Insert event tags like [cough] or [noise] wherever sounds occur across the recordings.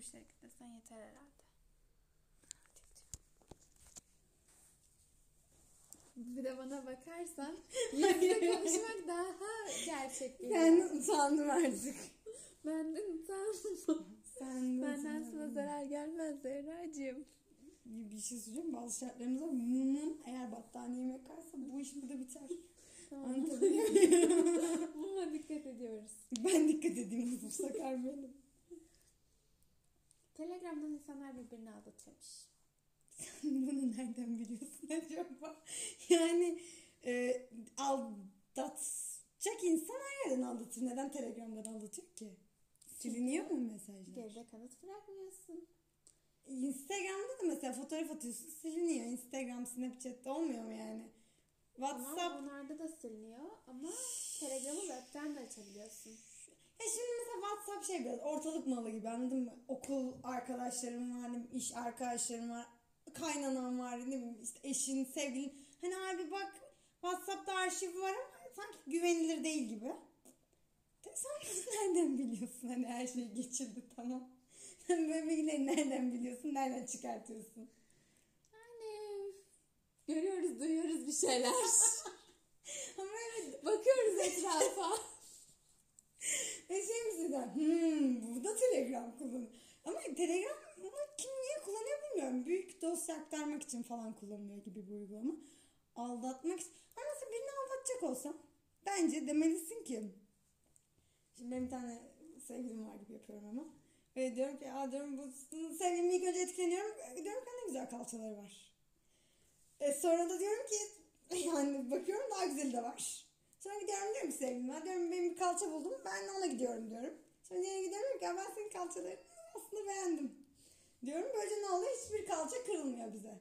tuşları kilitlesen yeter herhalde. Bir de bana bakarsan [laughs] yüzle konuşmak daha gerçek geliyor. Ben utandım artık. Benden utanma. Sen de Benden sana zarar gelmez Zehra'cığım. Bir şey söyleyeceğim. Bazı şartlarımızda mumum eğer battaniyem yakarsa bu iş burada biter. Anlatabiliyor muyum? [laughs] Buna dikkat ediyoruz. ben dikkat edeyim sakar benim. Telegram'dan insanlar birbirini aldatıyormuş. [laughs] Bunu nereden biliyorsun acaba? [laughs] Yani e, aldatacak insan her yerden aldatır. Neden Telegram'dan aldatıyor ki? Siliniyor mu mesajlar? Geride kanıt bırakmıyorsun. Instagram'da da mesela fotoğraf atıyorsun siliniyor. Instagram, Snapchat'te olmuyor mu yani? Tamam WhatsApp. onlarda da siliniyor ama Telegram'ı webten de açabiliyorsun. Ya şimdi mesela WhatsApp şey biraz ortalık malı gibi anladın mı? Okul arkadaşlarım var, bileyim, iş arkadaşlarım var, kaynanan var, ne bileyim işte eşin, sevgilin. Hani abi bak WhatsApp'ta arşiv var ama sanki güvenilir değil gibi. De Sen [laughs] nereden biliyorsun? Hani her şey geçildi tamam. [laughs] Sen böyle bilgileri nereden biliyorsun? Nereden çıkartıyorsun? Yani görüyoruz, duyuyoruz bir şeyler. [laughs] Ama öyle Bakıyoruz etrafa. Ve şey mesela hmm, burada Telegram kullanıyor. Ama Telegram bunu kim niye kullanıyor bilmiyorum. Büyük dosya aktarmak için falan kullanılıyor gibi bu uygulama. Aldatmak için. Ama mesela birini aldatacak olsam bence demelisin ki Şimdi benim bir tane sevgilim var gibi yapıyorum ama. Ve diyorum ki Aa, diyorum bu sevgilimi ilk önce etkileniyorum. Diyorum ki ne güzel kalçaları var. E, sonra da diyorum ki [laughs] yani bakıyorum daha güzeli de var. Sonra gidiyorum diyorum ki sevgilime diyorum benim bir kalça buldum ben ona gidiyorum diyorum. Sonra diğerine gidiyorum ki ben senin kalçalarını aslında beğendim. Diyorum böylece ne oluyor hiçbir kalça kırılmıyor bize.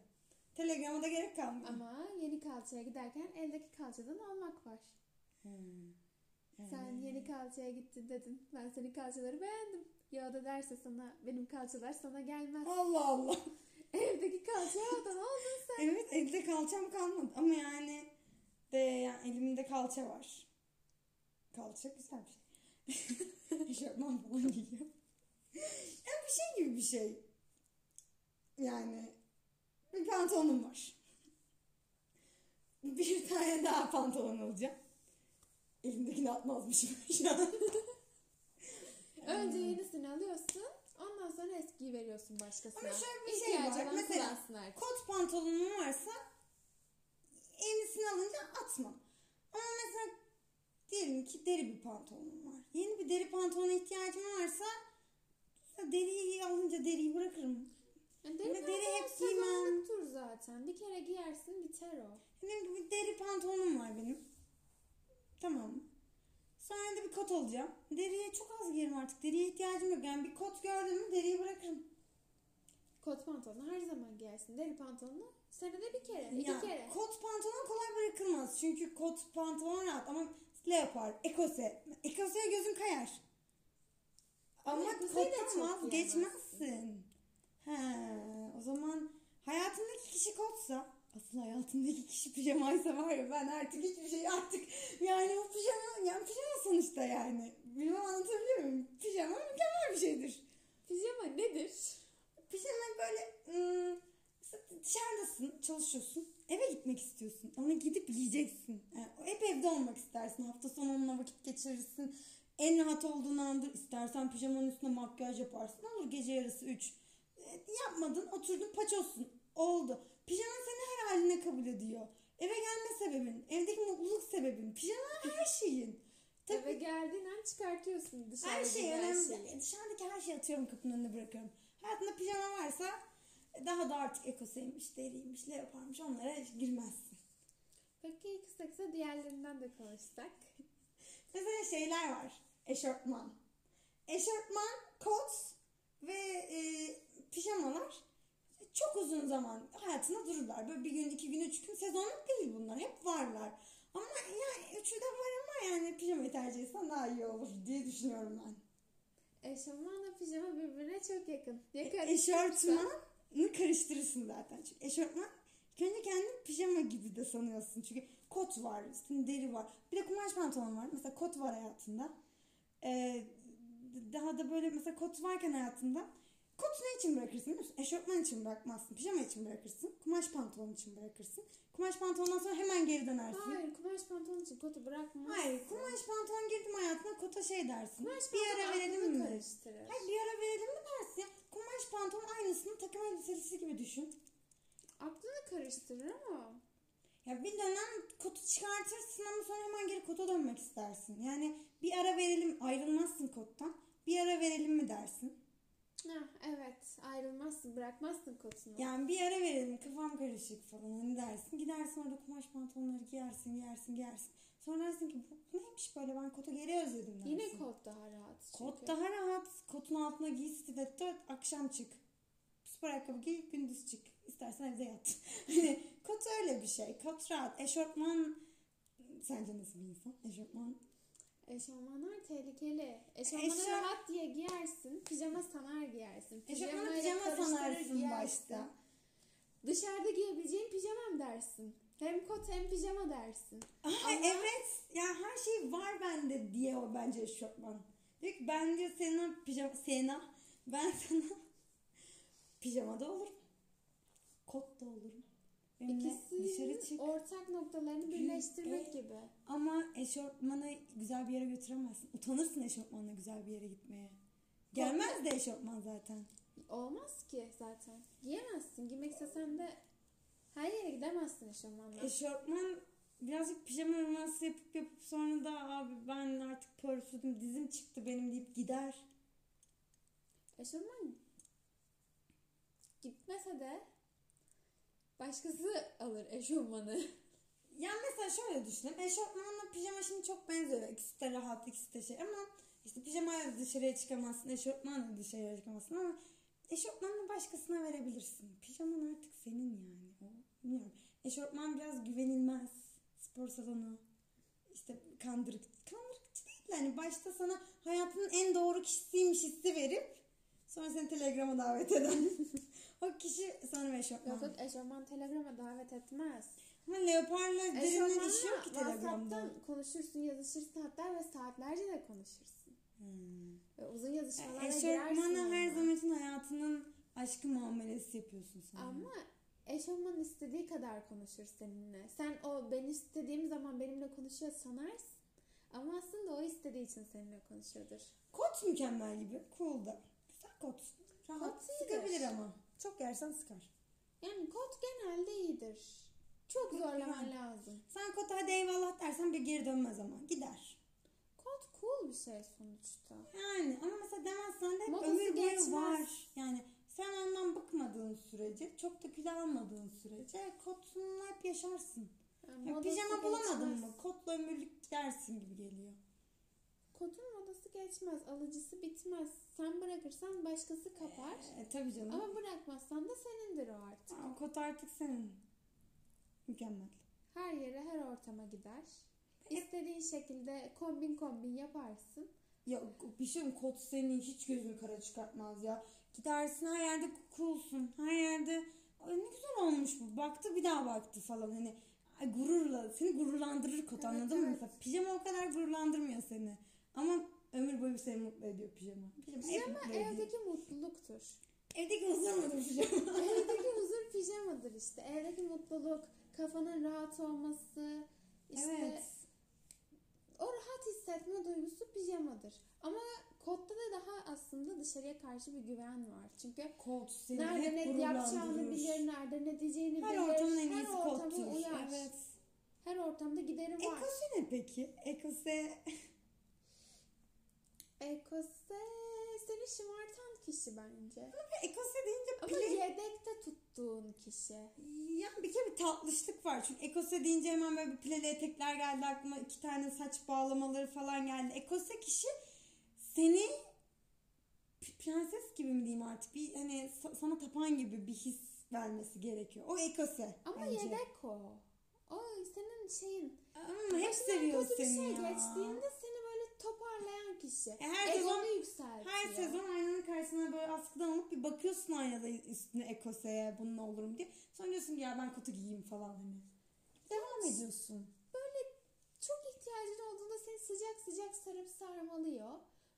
Telegram'a da gerek kalmıyor. Ama yeni kalçaya giderken eldeki kalçadan almak var. Hmm. Sen yeni kalçaya gittin dedin. Ben senin kalçaları beğendim. Ya da derse sana benim kalçalar sana gelmez. Allah Allah. [laughs] Evdeki kalçaya da ne oldun sen? Evet elde kalçam kalmadı ama yani de yani elimde kalça var. Kalça güzel bir şey. [laughs] Eşofman falan giyiyor. Yani bir şey gibi bir şey. Yani bir pantolonum var. Bir tane daha pantolon alacağım. Elimdekini atmazmışım şu an. [laughs] Önce yenisini alıyorsun. Ondan sonra eskiyi veriyorsun başkasına. Ama şöyle bir şey İhtiyacı var. olan Mesela kullansın artık. kot pantolonum varsa yenisini alınca atmam. Ama mesela diyelim ki deri bir pantolonum var. Yeni bir deri pantolona ihtiyacım varsa deriyi alınca deriyi bırakırım. Yani deri deri hep giymem. zaten. Bir kere giyersin biter o. Benim bir deri pantolonum var benim. Tamam. Sonra da bir kot alacağım. Deriye çok az giyerim artık. Deriye ihtiyacım yok. Yani bir kot gördüm mü deriyi bırakırım. Kot pantolonu her zaman giyersin. Deri pantolonu senede bir kere, iki Ya, kere. Kot pantolon kolay bırakılmaz. Çünkü kot pantolon rahat ama leopar, ekose. Ekoseye gözün kayar. Ama de kottan vazgeçmezsin. He, o zaman hayatındaki kişi kotsa asıl hayatındaki kişi pijamaysa var ya ben artık hiçbir şey artık yani o pijama yani pijama sonuçta yani. Bilmem anlatabiliyor muyum? Pijama mükemmel bir şeydir. Pijama nedir? Pijama böyle ım, mesela dışarıdasın, çalışıyorsun, gitmek istiyorsun ama gidip yiyeceksin. Yani hep evde olmak istersin. Hafta sonu onunla vakit geçirirsin. En rahat olduğun andır. İstersen pijamanın üstüne makyaj yaparsın. Olur gece yarısı 3. yapmadın, oturdun paçozsun. Oldu. Pijama seni her haline kabul ediyor. Eve gelme sebebin, evdeki mutluluk sebebin. Pijama her [laughs] şeyin. Tabii Eve geldiğin an çıkartıyorsun dışarıda her şey her önemli. şeyi. Dışarıdaki her şeyi atıyorum kapının önüne bırakıyorum. Hayatında pijama varsa daha da artık ekoseymiş, deriymiş, leoparmış onlara girmezsin. Peki kısa kısa diğerlerinden de konuşsak. [laughs] Mesela şeyler var. Eşortman. Eşortman, kot ve e, pijamalar çok uzun zaman hayatında dururlar. Böyle bir gün, iki gün, üç gün sezonluk değil bunlar. Hep varlar. Ama yani üçü de var ama yani pijamayı tercih etsen daha iyi olur diye düşünüyorum ben. Eşofmanla pijama birbirine çok yakın. Ya E, Eşortmanı karıştırırsın zaten. Çünkü eşortman ilk önce kendini pijama gibi de sanıyorsun. Çünkü kot var, üstünde deri var. Bir de kumaş pantolon var. Mesela kot var hayatında. Ee, daha da böyle mesela kot varken hayatında için bırakırsın biliyor musun? Eşofman için bırakmazsın. Pijama için bırakırsın. Kumaş pantolon için bırakırsın. Kumaş pantolondan sonra hemen geri dönersin. Hayır kumaş pantolon için kotu bırakma. Hayır, kumaş pantolon girdim hayatına kota şey dersin. Kumaş bir ara verelim mi? karıştırır. Hayır bir ara verelim mi dersin ya? Kumaş pantolon aynısını takım elbisesi gibi düşün. Aklını karıştırır ama. Ya bir dönem kotu çıkartırsın ama sonra hemen geri kota dönmek istersin. Yani bir ara verelim ayrılmazsın kottan. Bir ara verelim mi dersin? Heh, evet ayrılmazsın bırakmazsın kotunu. Yani bir ara verelim kafam karışık falan hani dersin. Gidersin orada kumaş pantolonları giyersin giyersin giyersin. Sonra dersin ki bu neymiş böyle ben kotu geri özledim dersin. Yine kot daha rahat çünkü. Kot daha rahat. Kotun altına giy stiletto akşam çık. Spor ayakkabı giy gündüz çık. İstersen evde yat. [laughs] Hani kot öyle bir şey. Kot rahat. Eşofman sence nasıl bir insan? Eşofman. Eşofmanlar tehlikeli. Eşofmanı Eşof- rahat diye giyersin. Pijama sanar giyersin. Eşofmanı pijama sanarsın giyersin. başta. Dışarıda giyebileceğin pijamam dersin. Hem kot hem pijama dersin. Aha, Ama- evet. Ya her şey var bende diye o bence eşofman. Diyor ki ben diyor Sena pijama Sena ben [laughs] sana pijamada olurum. Kot da olurum. Benimle dışarı İkisinin çık. ortak noktalarını birleştirmek gibi. Ama eşofmanı güzel bir yere götüremezsin. Utanırsın eşofmanla güzel bir yere gitmeye. Gelmez de eşofman zaten. Olmaz ki zaten. Giyemezsin. Giymek istesen de her yere gidemezsin eşofmanla. Eşofman birazcık pijama numarası yapıp yapıp sonra da abi ben artık pörsüdüm dizim çıktı benim deyip gider. Eşofman gitmese de başkası alır eşofmanı. [laughs] Ya mesela şöyle düşünelim. Eşofmanla pijama şimdi çok benziyor. İkisi de rahat, ikisi de şey ama işte pijamayla dışarıya çıkamazsın, eşofmanla dışarıya çıkamazsın ama eşofmanını başkasına verebilirsin. Pijaman artık senin yani. O, bilmiyorum. Eşofman biraz güvenilmez. Spor salonu. işte kandırık. Kandırıkçı değil. Yani başta sana hayatının en doğru kişisiymiş hissi verip sonra seni telegrama davet eden [laughs] o kişi sana eşofman. Yok yok eşofman telegrama davet etmez. Ama leoparla derinin işi yok ki telegramda. WhatsApp'tan konuşursun, yazışırsın hatta ve saatlerce de konuşursun. Hmm. Ve uzun yazışmalara girersin. Eşofmana her zaman için hayatının aşkı muamelesi yapıyorsun sen. Ama eşofman istediği kadar konuşur seninle. Sen o ben istediğim zaman benimle konuşuyor sanarsın. Ama aslında o istediği için seninle konuşuyordur. Kot mükemmel gibi. Cool da. Güzel kot. Rahat. Sıkabilir ama. Çok yersen sıkar. Yani kot genelde iyidir. Çok zorlaman lazım. Sen kota hadi eyvallah dersen bir geri dönmez ama. Gider. Kot cool bir şey sonuçta. Yani ama mesela demezsen de Modası ömür boyu var. Yani sen ondan bıkmadığın sürece, çok da kilo almadığın sürece kotunla hep yaşarsın. Yani Ya pijama bulamadın mı? Kotla ömürlük dersin gibi geliyor. Kotun geçmez. Alıcısı bitmez. Sen bırakırsan başkası kapar. E, tabii canım. Ama bırakmazsan da senindir o artık. Aa, kot artık senin. Mükemmel. Her yere her ortama gider. İstediğin şekilde kombin kombin yaparsın. Ya bir şey mi? Kot senin hiç gözünü kara çıkartmaz ya. Gidersin her yerde coolsun. Her yerde Ay ne güzel olmuş bu. Baktı bir daha baktı falan. Hani gururla seni gururlandırır kot Evet, anladın mı? evet. Mesela pijama o kadar gururlandırmıyor seni. Ama ömür boyu seni mutlu ediyor pijama. Pijama, Pijama mutlu ediyor. evdeki mutluluktur. Evdeki huzur mudur pijama? [laughs] Evdeki huzur pijamadır işte. Evdeki mutluluk, kafanın rahat olması, işte evet. o rahat hissetme duygusu pijamadır. Ama kotta da daha aslında dışarıya karşı bir güven var. Çünkü Kot seni nerede ne yapacağını bilir, nerede ne diyeceğini Her bilir. ortamın en her iyisi uyar. Evet. Her ortamda gideri var. Ekose ne peki? Ekose Ekose seni şımartan kişi bence. Ekose deyince Ama pile yedekte tuttuğun kişi. Ya bir kere bir tatlışlık var. Çünkü ekose deyince hemen böyle bir pileli etekler geldi aklıma. iki tane saç bağlamaları falan geldi. Ekose kişi seni prenses gibi mi diyeyim artık? Bir hani sa- sana tapan gibi bir his vermesi gerekiyor. O ekose Ama bence. yedek o. O senin şeyin. Ama hep seviyor bir seni şey ya. geçtiğinde kişi. E her Egonu sezon, yükseltiyor. Her sezon aynanın karşısına böyle askıdan alıp bir bakıyorsun aynada üstüne ekoseye bununla olurum diye. Sonra diyorsun ki ya ben kutu giyeyim falan hani. Devam evet. ediyorsun. Böyle çok ihtiyacın olduğunda seni sıcak sıcak sarıp sarmalıyor.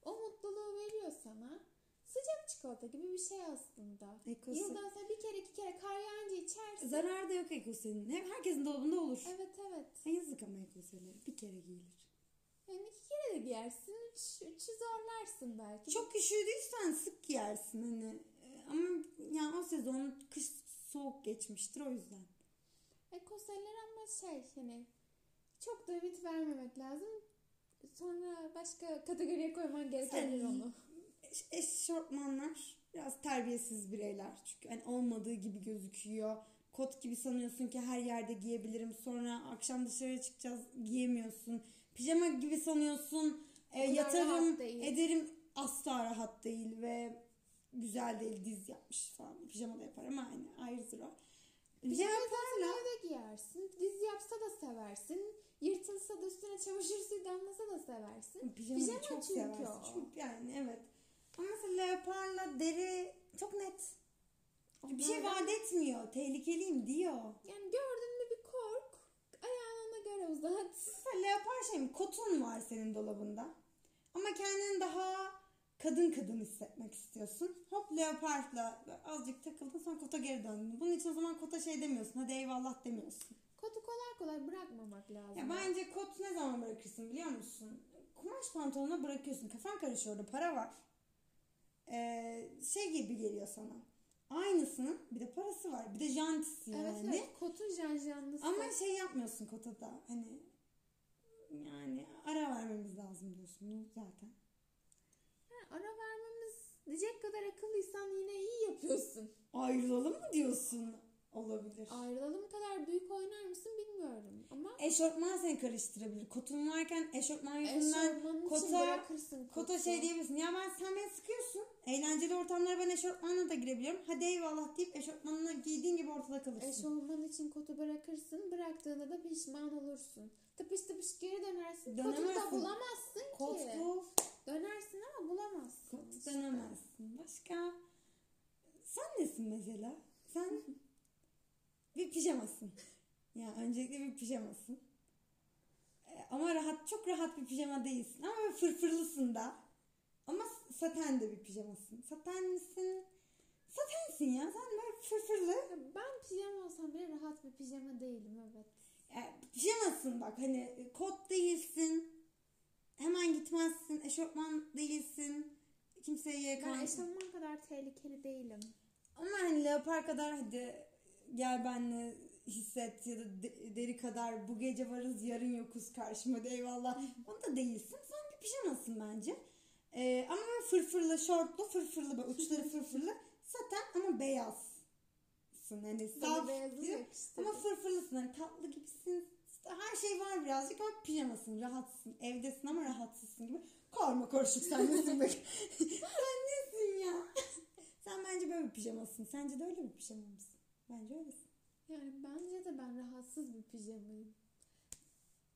O mutluluğu veriyor sana. Sıcak çikolata gibi bir şey aslında. Ekosin. Yıldan sen bir kere iki kere kar yağınca içersin. Zarar da yok ekosinin. Hem herkesin dolabında olur. Evet evet. Ha, yazık ama ekosinleri. Bir kere giyilir. Yani iki kere de giyersin. Üç, üçü zorlarsın belki. Çok üşüdüysen sık giyersin hani. Ee, Ama yani o sezon kış soğuk geçmiştir o yüzden. Ekoseller ama şey hani çok da ümit vermemek lazım. Sonra başka kategoriye koyman gerekebilir onu. Eş- Eşortmanlar biraz terbiyesiz bireyler. Çünkü hani olmadığı gibi gözüküyor. Kot gibi sanıyorsun ki her yerde giyebilirim. Sonra akşam dışarı çıkacağız giyemiyorsun. Pijama gibi sanıyorsun. E, yatarım ederim asla rahat değil ve güzel değil diz yapmış falan. Pijama da yapar ama hani ayrıdır o. Pijama Leoparla evde giyersin. Diz yapsa da seversin. Yırtılsa da üstüne çamaşır suyu damlasa da seversin. Pijama, Pijama çok çünkü seversin. o. Çok yani evet. Ama mesela leoparla deri çok net. Bir şey vaat etmiyor. Tehlikeliyim diyor. Yani kork. Uzat. Mesela leopar şey mi? Kotun var senin dolabında. Ama kendini daha kadın kadın hissetmek istiyorsun. Hop leoparla azıcık takıldın sonra kota geri döndün. Bunun için o zaman kota şey demiyorsun. Hadi eyvallah demiyorsun. Kotu kolay kolay bırakmamak lazım. Ya bence kot ne zaman bırakırsın biliyor musun? Kumaş pantolona bırakıyorsun. Kafan karışıyor orada para var. Ee, şey gibi geliyor sana. Aynısının bir de parası var. Bir de jantisi Evet yani. evet kotun janjanlısı. Ama şey yapmıyorsun kotada. Hani yani ara vermemiz lazım diyorsun zaten. Ha, ara vermemiz diyecek kadar akıllıysan yine iyi yapıyorsun. Ayrılalım mı diyorsun? Olabilir. Ayrılalım kadar büyük oynar mısın bilmiyorum. Ama Eşortman seni karıştırabilir. Kotun varken eşortman yüzünden kota, kotu. kota şey diyebilirsin. Ya ben sen beni sıkıyorsun. Eğlenceli ortamlara ben eşortmanla da girebiliyorum. Hadi eyvallah deyip eşortmanını giydiğin gibi ortada kalırsın. Eşofman için kotu bırakırsın. Bıraktığında da pişman olursun. Tıpış tıpış geri dönersin. Kotu da Dönemezsin. bulamazsın Kot ki. bu. Dönersin ama bulamazsın. Kot dönemezsin. Başka? Sen nesin mesela? Sen [laughs] bir pijamasın. Ya öncelikle bir pijamasın. Ee, Ama rahat, çok rahat bir pijama değilsin. Ama böyle fırfırlısın da. Ama saten de bir pijamasın. Saten misin? Satensin ya. Sen böyle fırfırlı. Ben pijama olsam bile rahat bir pijama değilim evet. Yani pijamasın bak hani kot değilsin. Hemen gitmezsin. Eşofman değilsin. Kimseye Ben yakan. eşofman kadar tehlikeli değilim. Ama hani leopar kadar hadi gel benle hisset ya da de- deri kadar bu gece varız yarın yokuz karşıma da eyvallah. Onu da değilsin. Sen bir pijamasın bence. Ee, ama fırfırlı, şortlu, fırfırlı böyle uçları [laughs] fırfırlı. Saten ama beyazsın. Hani saf diyor. ama fırfırlısın. Hani tatlı gibisin. Her şey var birazcık ama pijamasın, rahatsın. Evdesin ama rahatsızsın gibi. Karma karışık sen nesin be? [laughs] sen nesin ya? sen bence böyle bir pijamasın. Sence de öyle bir pijama mısın? Bence öylesin. Yani bence de ben rahatsız bir pijamayım.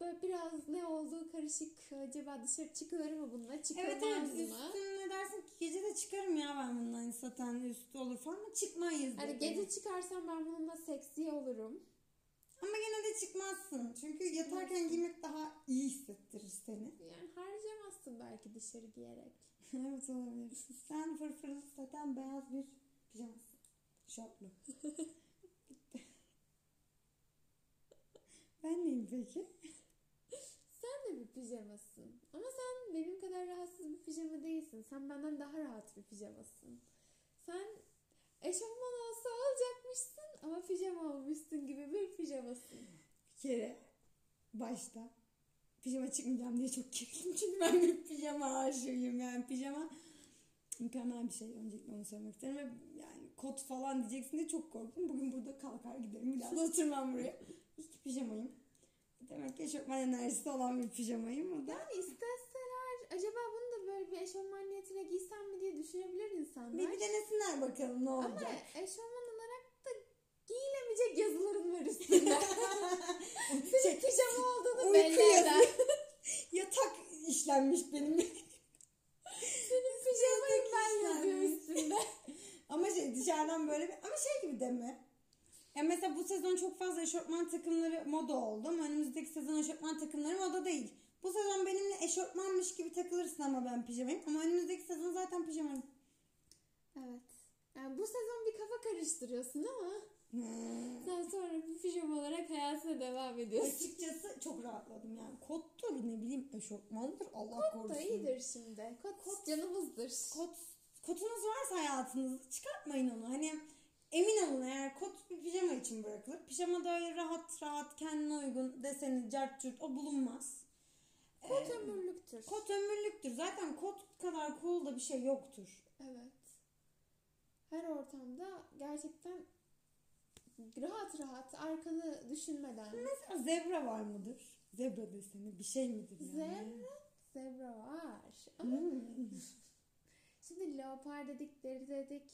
Böyle biraz ne olduğu karışık. Acaba dışarı çıkılır mı bununla? Çıkılmaz Evet evet mı? üstüne dersin ki gece de çıkarım ya ben bundan hani saten üstü olur falan ama çıkmayız. Dedi. gece çıkarsam ben bununla seksi olurum. Ama gene de çıkmazsın. Çünkü yatarken giymek daha iyi hissettirir seni. Yani harcamazsın belki dışarı giyerek. [laughs] evet olabilir. Sen fırfırlı saten beyaz bir pijamasın. Şortlu. [laughs] ben neyim peki? [laughs] Sen de bir pijamasın. Ama sen benim kadar rahatsız bir pijama değilsin. Sen benden daha rahat bir pijamasın. Sen eşofman olsa olacakmışsın ama pijama olmuşsun gibi bir pijamasın. Bir kere başta pijama çıkmayacağım diye çok gerildim. [laughs] Çünkü ben bir pijama aşığıyım yani pijama mükemmel bir şey. Öncelikle onu söylemek isterim ve yani kot falan diyeceksin diye çok korktum. Bugün burada kalkar giderim. Bir daha da oturmam buraya. [laughs] Pijamayım. Demek ki eşofman enerjisi olan bir pijamayım. O da Yani isteseler acaba bunu da böyle bir eşofman niyetine giysem mi diye düşünebilir insanlar. bir, bir denesinler bakalım ne Ama olacak. eşofman olarak da giyilemeyecek yazıların var üstünde. [laughs] Senin pijama olduğunu belli eder. [laughs] Yatak işlenmiş benim. Senin pijamayı ben yazıyor işlenmiş. üstünde. Ama şey dışarıdan böyle bir ama şey gibi deme. Ya mesela bu sezon çok fazla eşofman takımları moda oldu ama önümüzdeki sezon eşofman takımları moda değil. Bu sezon benimle eşofmanmış gibi takılırsın ama ben pijamayım. Ama önümüzdeki sezon zaten pijamayım. Ha, bu sezon bir kafa karıştırıyorsun ama Hmm. sen sonra bir pijama olarak hayatına devam ediyorsun. Açıkçası çok rahatladım yani. Kottur ne bileyim eşofmandır Allah Kot korusun. da iyidir şimdi. Kot, Kot- canımızdır. Kot, kotunuz varsa hayatınızda çıkartmayın onu. Hani emin olun eğer kot bir pijama için bırakılır. Pijama da öyle rahat rahat kendine uygun deseni cart curt o bulunmaz. Kot Ee, ömürlüktür. Kot ömürlüktür. Zaten kot kadar cool da bir şey yoktur. Evet. Her ortamda gerçekten rahat rahat arkanı düşünmeden. Mesela zebra var mıdır? Zebra deseni bir şey midir yani? Zebra, zebra var. Ama Hmm. [laughs] şimdi leopar dedik, deri dedik.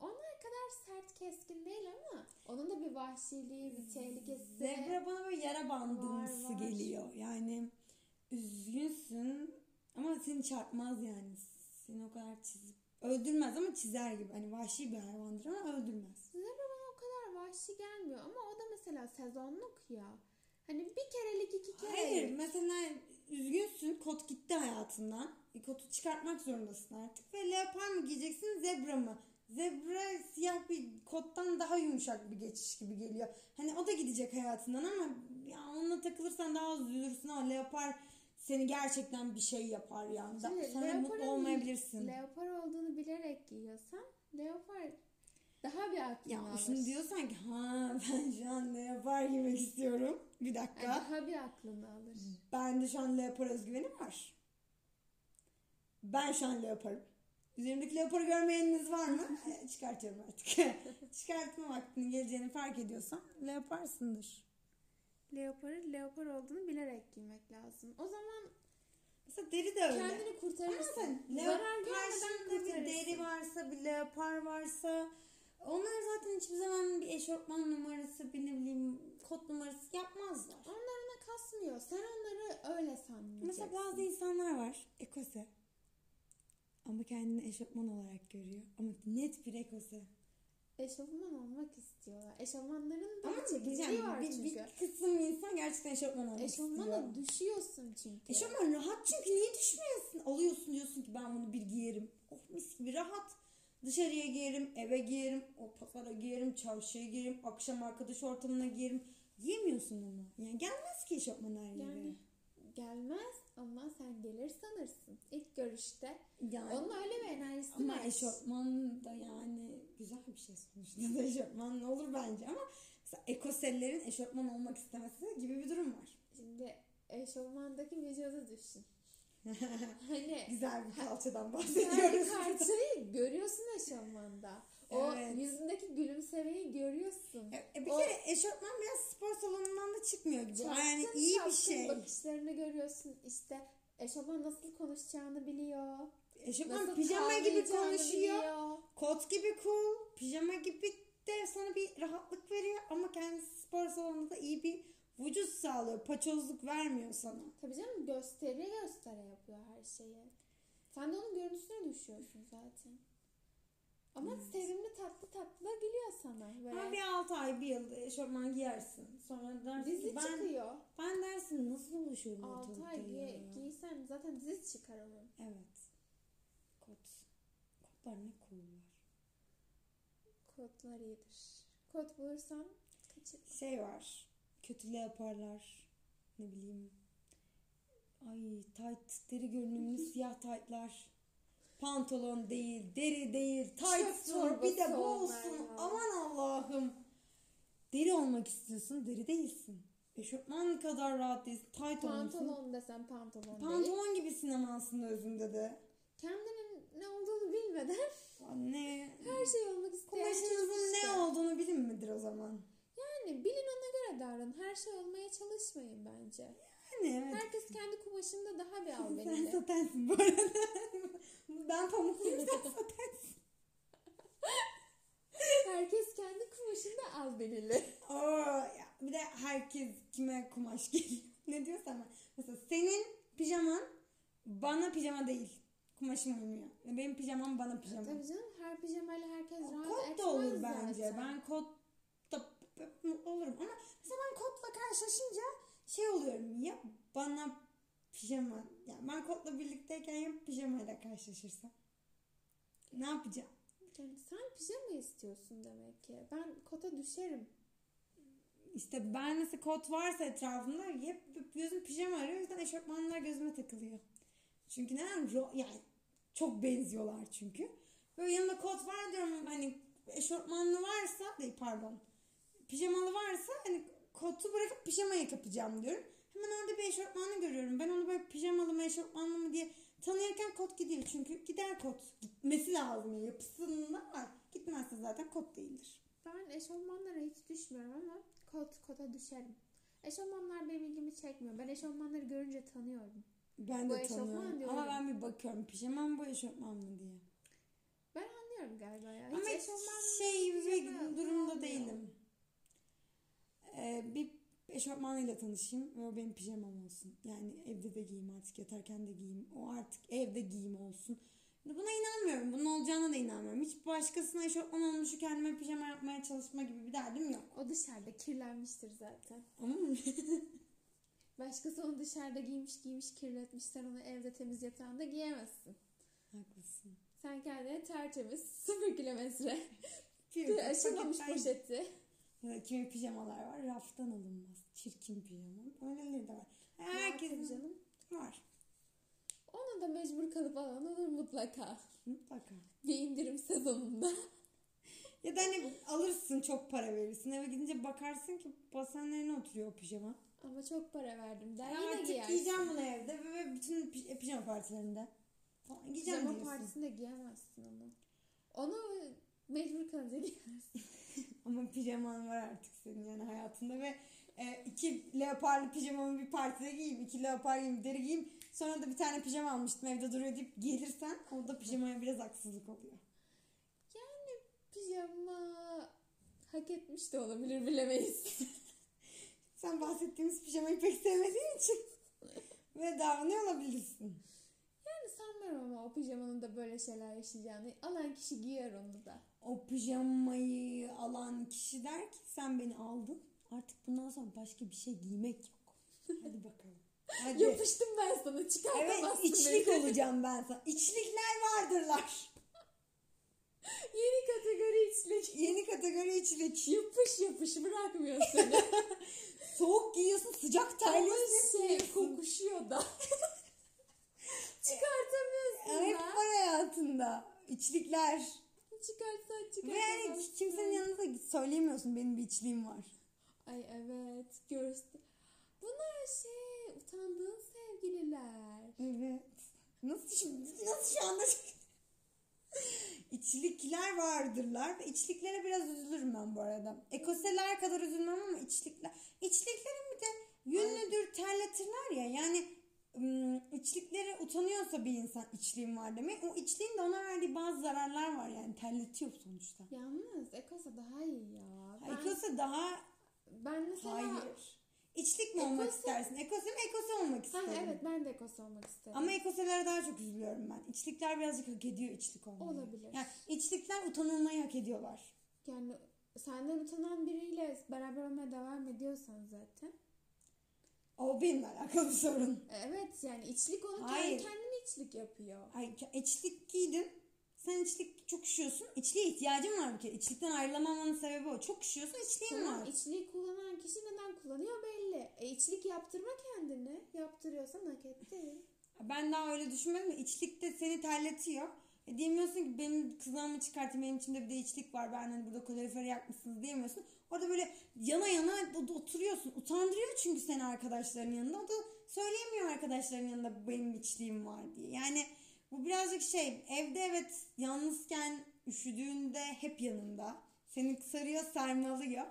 Onlar kadar sert keskin değil ama onun da bir vahşiliği, bir tehlikesi. Zebra bana böyle yara bandımsı geliyor. Yani üzgünsün ama seni çarpmaz yani. Seni o kadar çizip öldürmez ama çizer gibi. Hani vahşi bir hayvandır ama öldürmez. Zebra bana o kadar vahşi gelmiyor ama o da mesela sezonluk ya. Hani bir kerelik iki kerelik. Hayır mesela üzgünsün kot gitti hayatından. E, kotu çıkartmak zorundasın artık. Ve leopar mı giyeceksin zebra mı? Zebra siyah bir kottan daha yumuşak bir geçiş gibi geliyor. Hani o da gidecek hayatından ama ya onunla takılırsan daha az üzülürsün ama leopar seni gerçekten bir şey yapar yani. Da, sonra mutlu olmayabilirsin. Leopar olduğunu bilerek giyiyorsan leopar daha bir aklını ya alır. şimdi diyorsan ki ha ben şu an leopar giymek istiyorum. Bir dakika. Yani daha bir aklını alır. Bende şu an leopar özgüveni var. Ben şu an leoparım. Üzerimdeki leoparı görmeyeniniz var mı? [laughs] E, Çıkartıyorum artık. [laughs] Çıkartma vaktinin geleceğini fark ediyorsan leoparsındır. Leoparı leopar olduğunu bilerek giymek lazım. O zaman Mesela deri de öyle. kendini kurtarırsın. sen Zarar görmeden şimdi bir kurtarırsın. deri varsa bir leopar varsa onlar zaten hiçbir zaman bir eşofman numarası bir ne bileyim kot numarası yapmazlar. Onlar ona kasmıyor. Sen onları öyle sanmayacaksın. Mesela bazı insanlar var ekose. Ama kendini eşofman olarak görüyor. Ama net bir ekose. Eşofman olmak istiyorlar. Eşofmanların da bir çekiciliği diyeceğim var bir, çünkü. bir kısım insan gerçekten eşofman olmak istiyor. Eşofmana düşüyorsun çünkü. Eşofman rahat çünkü niye düşmeyesin? Alıyorsun diyorsun ki ben bunu bir giyerim. Oh mis gibi rahat. Dışarıya giyerim, eve giyerim, o pazara giyerim, çarşıya giyerim, akşam arkadaş ortamına giyerim. Giyemiyorsun onu. Yani gelmez ki eşofman her yere. Yani gelmez ama sen gelir sanırsın. İlk görüşte. Yani- Onun öyle bir enerjisi Ama var. eşofman da yani güzel bir şey sonuçta da [laughs] eşofman ne olur bence ama mesela ekosellerin eşofman olmak istemesi gibi bir durum var. Şimdi eşofmandaki vücudu düşün. [laughs] hani [laughs] Güzel bir kalçadan bahsediyoruz. kalçayı [laughs] görüyorsun eşofmanda. O Evet. yüzündeki gülümsemeyi görüyorsun. E, bir O- kere eşofman biraz spor salonundan da çıkmıyor gibi. Çapkın yani iyi bir şey. bakışlarını görüyorsun. İşte eşofman nasıl konuşacağını biliyor. Eşofman Nasıl pijama gibi konuşuyor. biliyor. Kot gibi cool. Pijama gibi de sana bir rahatlık veriyor. Ama kendisi spor salonunda da iyi bir vücut sağlıyor. Paçozluk vermiyor sana. Tabii canım göstere göstere yapıyor her şeyi. Sen de onun görüntüsüne düşüyorsun zaten. Ama sevimli tatlı tatlı da gülüyor sana. Böyle. Ama bir 6 ay bir yıl eşofman giyersin. Sonra dersin Dizi ben, çıkıyor. ben dersin nasıl oluşuyorum 6 ortalıkta ay giy, giysen zaten dizi çıkar onun. Evet. Kot. Kotlar ne cool'lar. Kotlar iyidir. Kot bulursan kaçır. Şey var. Kötü yaparlar. Ne bileyim. Ay tight deri görünümlü siyah tightlar. Pantolon değil, deri değil, tight çorbası bir de bu olsun. ya. Aman Allah'ım. Deri olmak istiyorsun, deri değilsin. Eşofman kadar rahat değilsin, tight olmuşsun. Pantolon desen pantolon, değil. Pantolon gibi sinema aslında özünde de. Kendinin ne olduğunu bilmeden Anne. her şey olmak isteyen Kumaşınızın ne işte. olduğunu bilin midir o zaman? Yani bilin ona göre davranın. Her şey olmaya çalışmayın bence. Yani evet. Herkes kendi kumaşında daha bir [laughs] Sen albenili. satensin bu arada. [laughs] ben pamukluyum sen satensin. [laughs] Herkes kendi kumaşında albenili. Oo, ya bir de herkes kime kumaş geliyor. ne diyorsan ben. Mesela senin pijaman bana pijama değil. Kumaşım uymuyor. Benim pijamam bana pijama. Tabii canım her pijamayla herkes rahat Kot etmez da olur zaten. bence. Ben kot mutlu olurum. Ama mesela ben kotla karşılaşınca şey oluyorum. Ya bana pijama. Yani ben kotla birlikteyken ya pijamayla karşılaşırsam. Ne yapacağım? Yani sen pijama istiyorsun demek ki. Ben kota düşerim. İşte ben mesela kot varsa etrafımda hep gözüm pijama arıyor. O yüzden eşofmanlar gözüme takılıyor. Çünkü neden? Yani çok benziyorlar çünkü. Böyle yanımda kot var diyorum hani eşofmanlı varsa değil pardon pijamalı varsa hani kotu bırakıp pijamayı kapacağım diyorum. Hemen orada bir eşofmanlı görüyorum. Ben onu böyle pijamalı mı eşofmanlı mı diye tanırken kot gidiyor. Çünkü gider kot. Gitmesi lazım. Yapısında var. Gitmezse zaten kot değildir. Ben eşofmanlara hiç düşmüyorum ama kot kota düşerim. Eşofmanlar benim ilgimi çekmiyor. Ben eşofmanları görünce tanıyorum. Ben Bu de tanıyorum. diyorum. Ama ben bir bakıyorum. Pijama mı bu eşofman mı diye. Ben anlıyorum galiba ya. Ama Hiç hiç eşofman şey pijama durumda olmuyor. değilim. Ee, bir eşofmanıyla tanışayım ve o benim pijamam olsun. Yani evde de giyeyim artık yatarken de giyeyim. O artık evde giyim olsun. Buna inanmıyorum. Bunun olacağına da inanmıyorum. Hiç başkasına eşofman olmuşu kendime pijama yapmaya çalışma gibi bir derdim yok. O dışarıda kirlenmiştir zaten. Ama [laughs] Başkası onu dışarıda giymiş giymiş kirletmiş. Sen onu evde temiz yatağında giyemezsin. haklısın. Sen kendine tertemiz sıfır kilometre Bir [laughs] aşılmamış poşeti. Ya kimi pijamalar var raftan alınmaz. Çirkin pijama. Öyleleri de var. Herkesin canım. var. Ona da mecbur kalıp alan olur mutlaka. Mutlaka. Bir indirim sezonunda. [laughs] Ya da hani alırsın çok para verirsin. Eve gidince bakarsın ki basenlerine oturuyor o pijama. Ama çok para verdim der. Ya Yine artık giyersin. giyeceğim bunu evde ve bütün pi- pijama partilerinde. Giyeceğim Pijama diyorsun. partisinde giyemezsin onu. Onu mecbur kalınca giyersin. [laughs] Ama pijaman var artık senin yani hayatında ve e, iki leoparlı pijamamı bir partide giyeyim, iki leopar giyeyim, deri giyeyim. Sonra da bir tane pijama almıştım evde duruyor deyip gelirsen o da pijamaya biraz haksızlık oluyor. Yani pijama hak etmiş de olabilir bilemeyiz. [laughs] Sen bahsettiğimiz pijamayı pek sevmediğin için [laughs] ve davranıyor olabilirsin. Yani sanmıyorum ama o pijamanın da böyle şeyler yaşayacağını. Alan kişi giyer onu da. O pijamayı alan kişi der ki sen beni aldın. Artık bundan sonra başka bir şey giymek yok. [laughs] Hadi bakalım. Hadi. Yapıştım ben sana Evet çıkartamazsın içlik beni. [laughs] olacağım ben sana. İçlikler vardırlar. Yeni kategori içlik. Yeni kategori içlik. Yapış yapış bırakmıyor seni. [laughs] Soğuk giyiyorsun sıcak Ama terliyorsun. şey kokuşuyor da. Çıkartamıyorsun Hep var hayatında. İçlikler. Çıkartsan Ve yani kimsenin yanında da söyleyemiyorsun benim bir içliğim var. Ay evet görsün. Bunlar şey utandığın sevgililer. Evet. Nasıl şimdi, nasıl şu anda İçlikler vardırlar ve içliklere biraz üzülürüm ben bu arada. Ekoseler kadar üzülmem ama içlikler. İçliklerin bir de yünlüdür terletirler ya yani ım, içlikleri utanıyorsa bir insan içliğim var demek. O içliğin de ona verdiği bazı zararlar var yani terletiyor sonuçta. Yalnız Ekosa daha iyi ya. Ben, Ekose daha ben mesela... hayır. İçlik mi olmak istersin? Ekose mi? Ekose olmak Ha, isterim. evet ben de Ekosa olmak isterim. Ama ekoselere daha çok üzülüyorum ben. İçlikler birazcık hak ediyor içlik olmayı. Olabilir. Yani içlikler utanılmayı hak ediyorlar. Yani senden utanan biriyle beraber olmaya devam ediyorsan zaten. O benimle alakalı bir [laughs] sorun. Evet yani içlik onu Hayır. kendi kendine içlik yapıyor. Ay, içlik giydin. Sen içlik çok üşüyorsun. İçliğe ihtiyacın var bir kere. İçlikten ayrılamamanın sebebi o. Çok üşüyorsun içliğin Tamam var. içliği kullanan kişi neden kullanıyor belli. E içlik yaptırma kendini. Yaptırıyorsan [laughs] hak ettin. Ben daha öyle düşünmedim de içlik de seni terletiyor. E diyemiyorsun ki benim kızağımı çıkartayım benim içimde bir de içlik var ben hani burada kaloriferi yakmışsınız diyemiyorsun. Orada böyle yana yana oturuyorsun. Utandırıyor çünkü seni arkadaşların yanında. O da söyleyemiyor arkadaşların yanında benim içliğim var diye. Yani bu birazcık şey evde evet yalnızken üşüdüğünde hep yanında. Seni sarıyor sarmalıyor.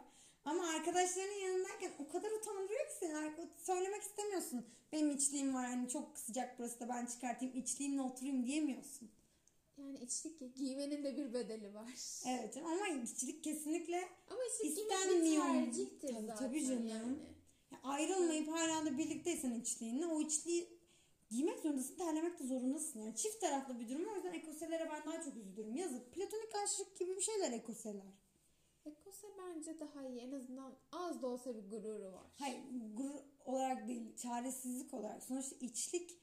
Ama arkadaşlarının yanındayken o kadar utandırıyor ki seni. Söylemek istemiyorsun. Benim içliğim var hani çok sıcak burası da ben çıkartayım içliğimle oturayım diyemiyorsun. Yani içlik giymenin de bir bedeli var. Evet ama içlik kesinlikle Ama içlik İstenmiyor. tercihtir Tabii, zaten tabii canım. yani. ya ayrılmayıp hala da birlikteysen içliğinle o içliği giymek zorundasın, terlemek de zorundasın. Yani çift taraflı bir durum o yüzden ekoselere ben daha çok üzülürüm. Yazık. Platonik aşık gibi bir şeyler ekoseler. Ekose bence daha iyi. En azından az da olsa bir gururu var. Hayır gurur olarak değil çaresizlik olarak. Sonuçta içlik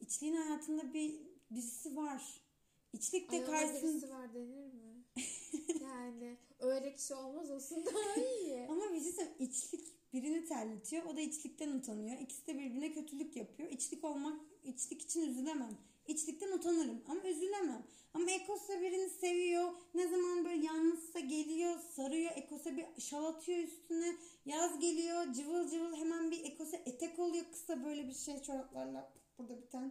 içliğin hayatında bir birisi var. İçlik de karşısında var denir mi? [laughs] yani öyle kişi olmaz olsun daha [laughs] iyi. Ama bir şey içlik birini terletiyor. O da içlikten utanıyor. İkisi de birbirine kötülük yapıyor. İçlik olmak, içlik için üzülemem. İçlikten utanırım ama üzülemem. Ama Ekos'a birini seviyor. Ne zaman böyle yalnızsa geliyor, sarıyor. Ekos'a bir şal atıyor üstüne. Yaz geliyor, cıvıl cıvıl hemen bir Ekos'a etek oluyor. Kısa böyle bir şey çoraplarla. Burada bir tane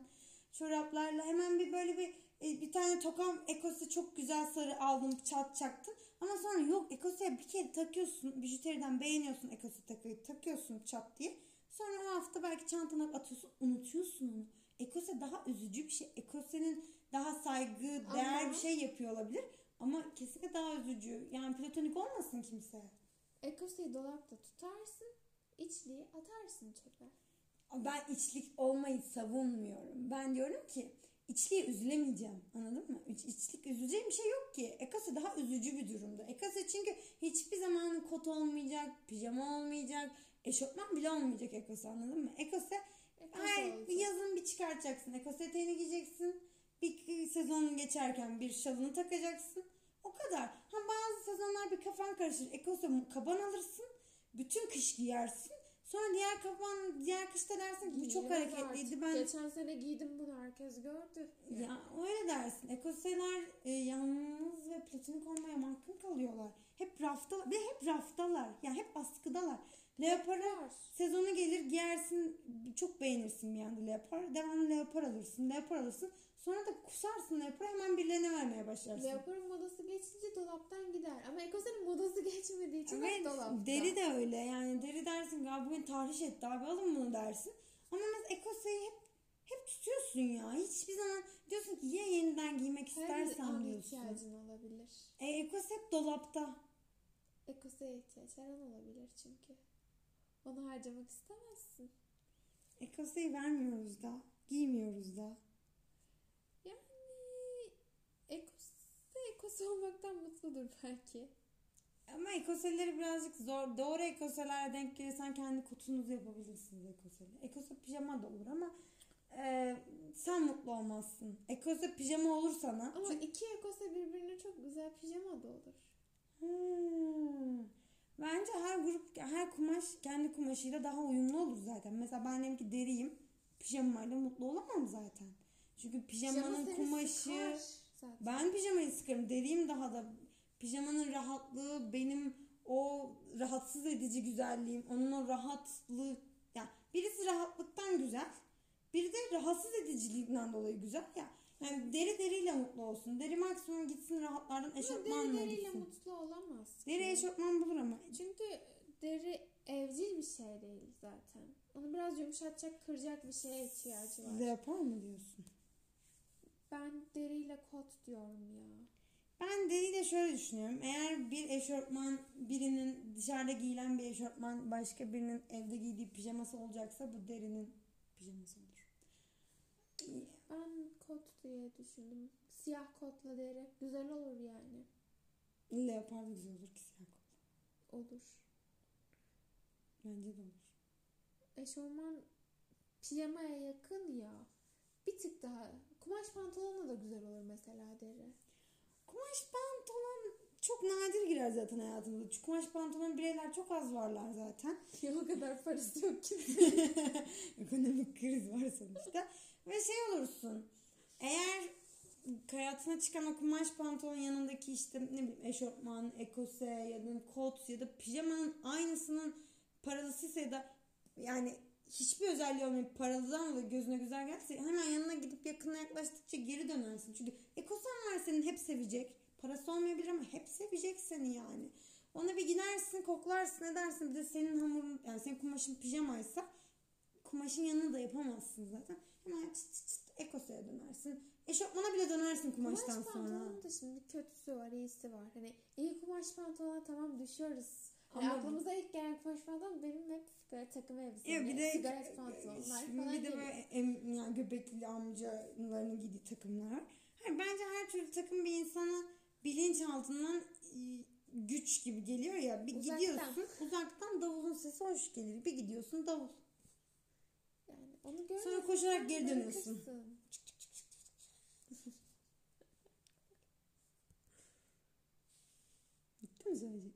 çoraplarla. Hemen bir böyle bir e, bir tane tokam Ekos'a çok güzel sarı aldım, çat çaktım. Ama sonra yok Ekos'a bir kere takıyorsun. Bijuteriden beğeniyorsun Ekos'a takıyı. Takıyorsun çat diye. Sonra o hafta belki çantana atıyorsun. Unutuyorsun onu. Ekose daha üzücü bir şey. Ekose'nin daha saygı, değer Ama- bir şey yapıyor olabilir. Ama kesinlikle daha üzücü. Yani platonik olmasın kimse. Ekosayı dolapta tutarsın, içliği atarsın çöpe. Ben içlik olmayı savunmuyorum. Ben diyorum ki içliğe üzülemeyeceğim. Anladın mı? İç, içlik üzüleceğim bir şey yok ki. Ekase daha üzücü bir durumda. Ekase çünkü hiçbir zaman kot olmayacak, pijama olmayacak, eşofman bile olmayacak Ekose anladın mı? Ekose Ekose Hayır, olacak. yazın bir çıkartacaksın. Ekos eteğini giyeceksin. Bir sezon geçerken bir şalını takacaksın. O kadar. Ha bazı sezonlar bir kafan karışır. Ekos'a kaban alırsın. Bütün kış giyersin. Sonra diğer kaban, diğer kışta dersin ki bu çok hareketliydi. artık. Ben Geçen sene giydim bunu herkes gördü. ya öyle dersin. Ekoseler e, yalnız ve platonik olmaya mahkum kalıyorlar. Hep rafta ve hep raftalar. Yani hep askıdalar. Leopar'ı Var. Sezonu gelir giyersin çok beğenirsin bir anda leopar. Devamlı leopar alırsın leopar alırsın. Sonra da kusarsın leopar hemen birilerine vermeye başlarsın. Leopar'ın modası geçince dolaptan gider. Ama Ekose'nin modası [laughs] geçmediği için Ve dolapta. deri de öyle yani deri dersin ki "Abi bugün tahriş etti abi alın bunu dersin. Ama mesela ekoseyi hep hep tutuyorsun ya. Hiçbir zaman diyorsun ki ya yeniden giymek Her istersen an diyorsun. ihtiyacın olabilir. E, ekose hep dolapta. Ekose'ye ihtiyaç her an olabilir çünkü. Onu harcamak istemezsin. Ekoseyi vermiyoruz da. Giymiyoruz da. Yani Ekose, Ekose olmaktan mutludur belki. Ama ekoseleri birazcık zor. Doğru ekoselere denk gelirsen kendi kutunuzu yapabilirsiniz ekoseli. Ekose pijama da olur ama e, sen mutlu olmazsın. Ekose pijama olur sana. Ama iki Ekose birbirine çok güzel pijama da olur. Hmm. Bence her grup, her kumaş kendi kumaşıyla daha uyumlu olur zaten. Mesela ben diyelim ki deriyim. Pijamayla mutlu olamam zaten. Çünkü Pijama pijamanın seni kumaşı... sıkar zaten. Ben pijamayı sıkarım. Deriyim daha da. Pijamanın rahatlığı benim o rahatsız edici güzelliğim. Onun o rahatlığı. Yani birisi rahatlıktan güzel. Biri de rahatsız ediciliğinden dolayı güzel ya. Yani deri deriyle mutlu olsun. Deri maksimum gitsin rahatlardan eşofmanla deri deriyle gitsin. mutlu olamaz. ki. Deri eşofman bulur ama. Çünkü deri evcil bir şey değil zaten. Onu biraz yumuşatacak, kıracak bir şeye ihtiyacı var. Leopar mı diyorsun? Deriyle kot diyorum ya. Ben deriyle şöyle düşünüyorum. Eğer bir eşofman birinin dışarıda giyilen bir eşofman başka birinin evde giydiği pijaması olacaksa bu derinin pijaması olur. Ben kot diye düşündüm. Siyah kotla deri. Güzel olur yani. Leopar da güzel olur ki siyah kol. Olur. Bence de olur. Eşofman pijamaya yakın ya. Bir tık daha. Kumaş pantolonla da güzel olur mesela deri. Kumaş pantolon çok nadir girer zaten hayatımıza. Çünkü kumaş pantolon bireyler çok az varlar zaten. [laughs] Ya o kadar parası yok ki. [laughs] Ekonomik kriz var sonuçta. Ve şey olursun. Eğer hayatına çıkan o kumaş pantolon yanındaki işte ne bileyim eşofman, ekose ya da kot ya da pijamanın aynısının paralısıysa ya da yani hiçbir özelliği olmayıp paralıdan dolayı gözüne güzel gelse hemen yanına gidip yakına yaklaştıkça geri dönersin. Çünkü ekosen var senin hep sevecek. Parası olmayabilir ama hep sevecek seni yani. Ona bir gidersin, koklarsın, edersin. Bir de senin hamurun, yani senin kumaşın pijamaysa kumaşın yanına da yapamazsın zaten. Hemen çıt çıt çıt ekosaya dönersin. Eşofmana bile dönersin kumaştan kumaş sonra. pantolonun da şimdi kötüsü var, iyisi var. Hani iyi kumaş pantolona tamam düşüyoruz. Ama- aklımıza ilk gelen kumaş pantolon benim hep böyle takım elbise. Ya bir de pantolonlar şimdi falan bir de böyle em, yani göbekli amcaların giydiği takımlar var. Bence her türlü takım bir insana bilinçaltından e, güç gibi geliyor ya. Bir Uzaktan. gidiyorsun uzaktan davulun sesi hoş gelir. Bir gidiyorsun davul. Yani onu görmezsen Sonra koşarak geri dönüyorsun. [laughs] bırakırsın. mi söyleyeceklerim? Bitti.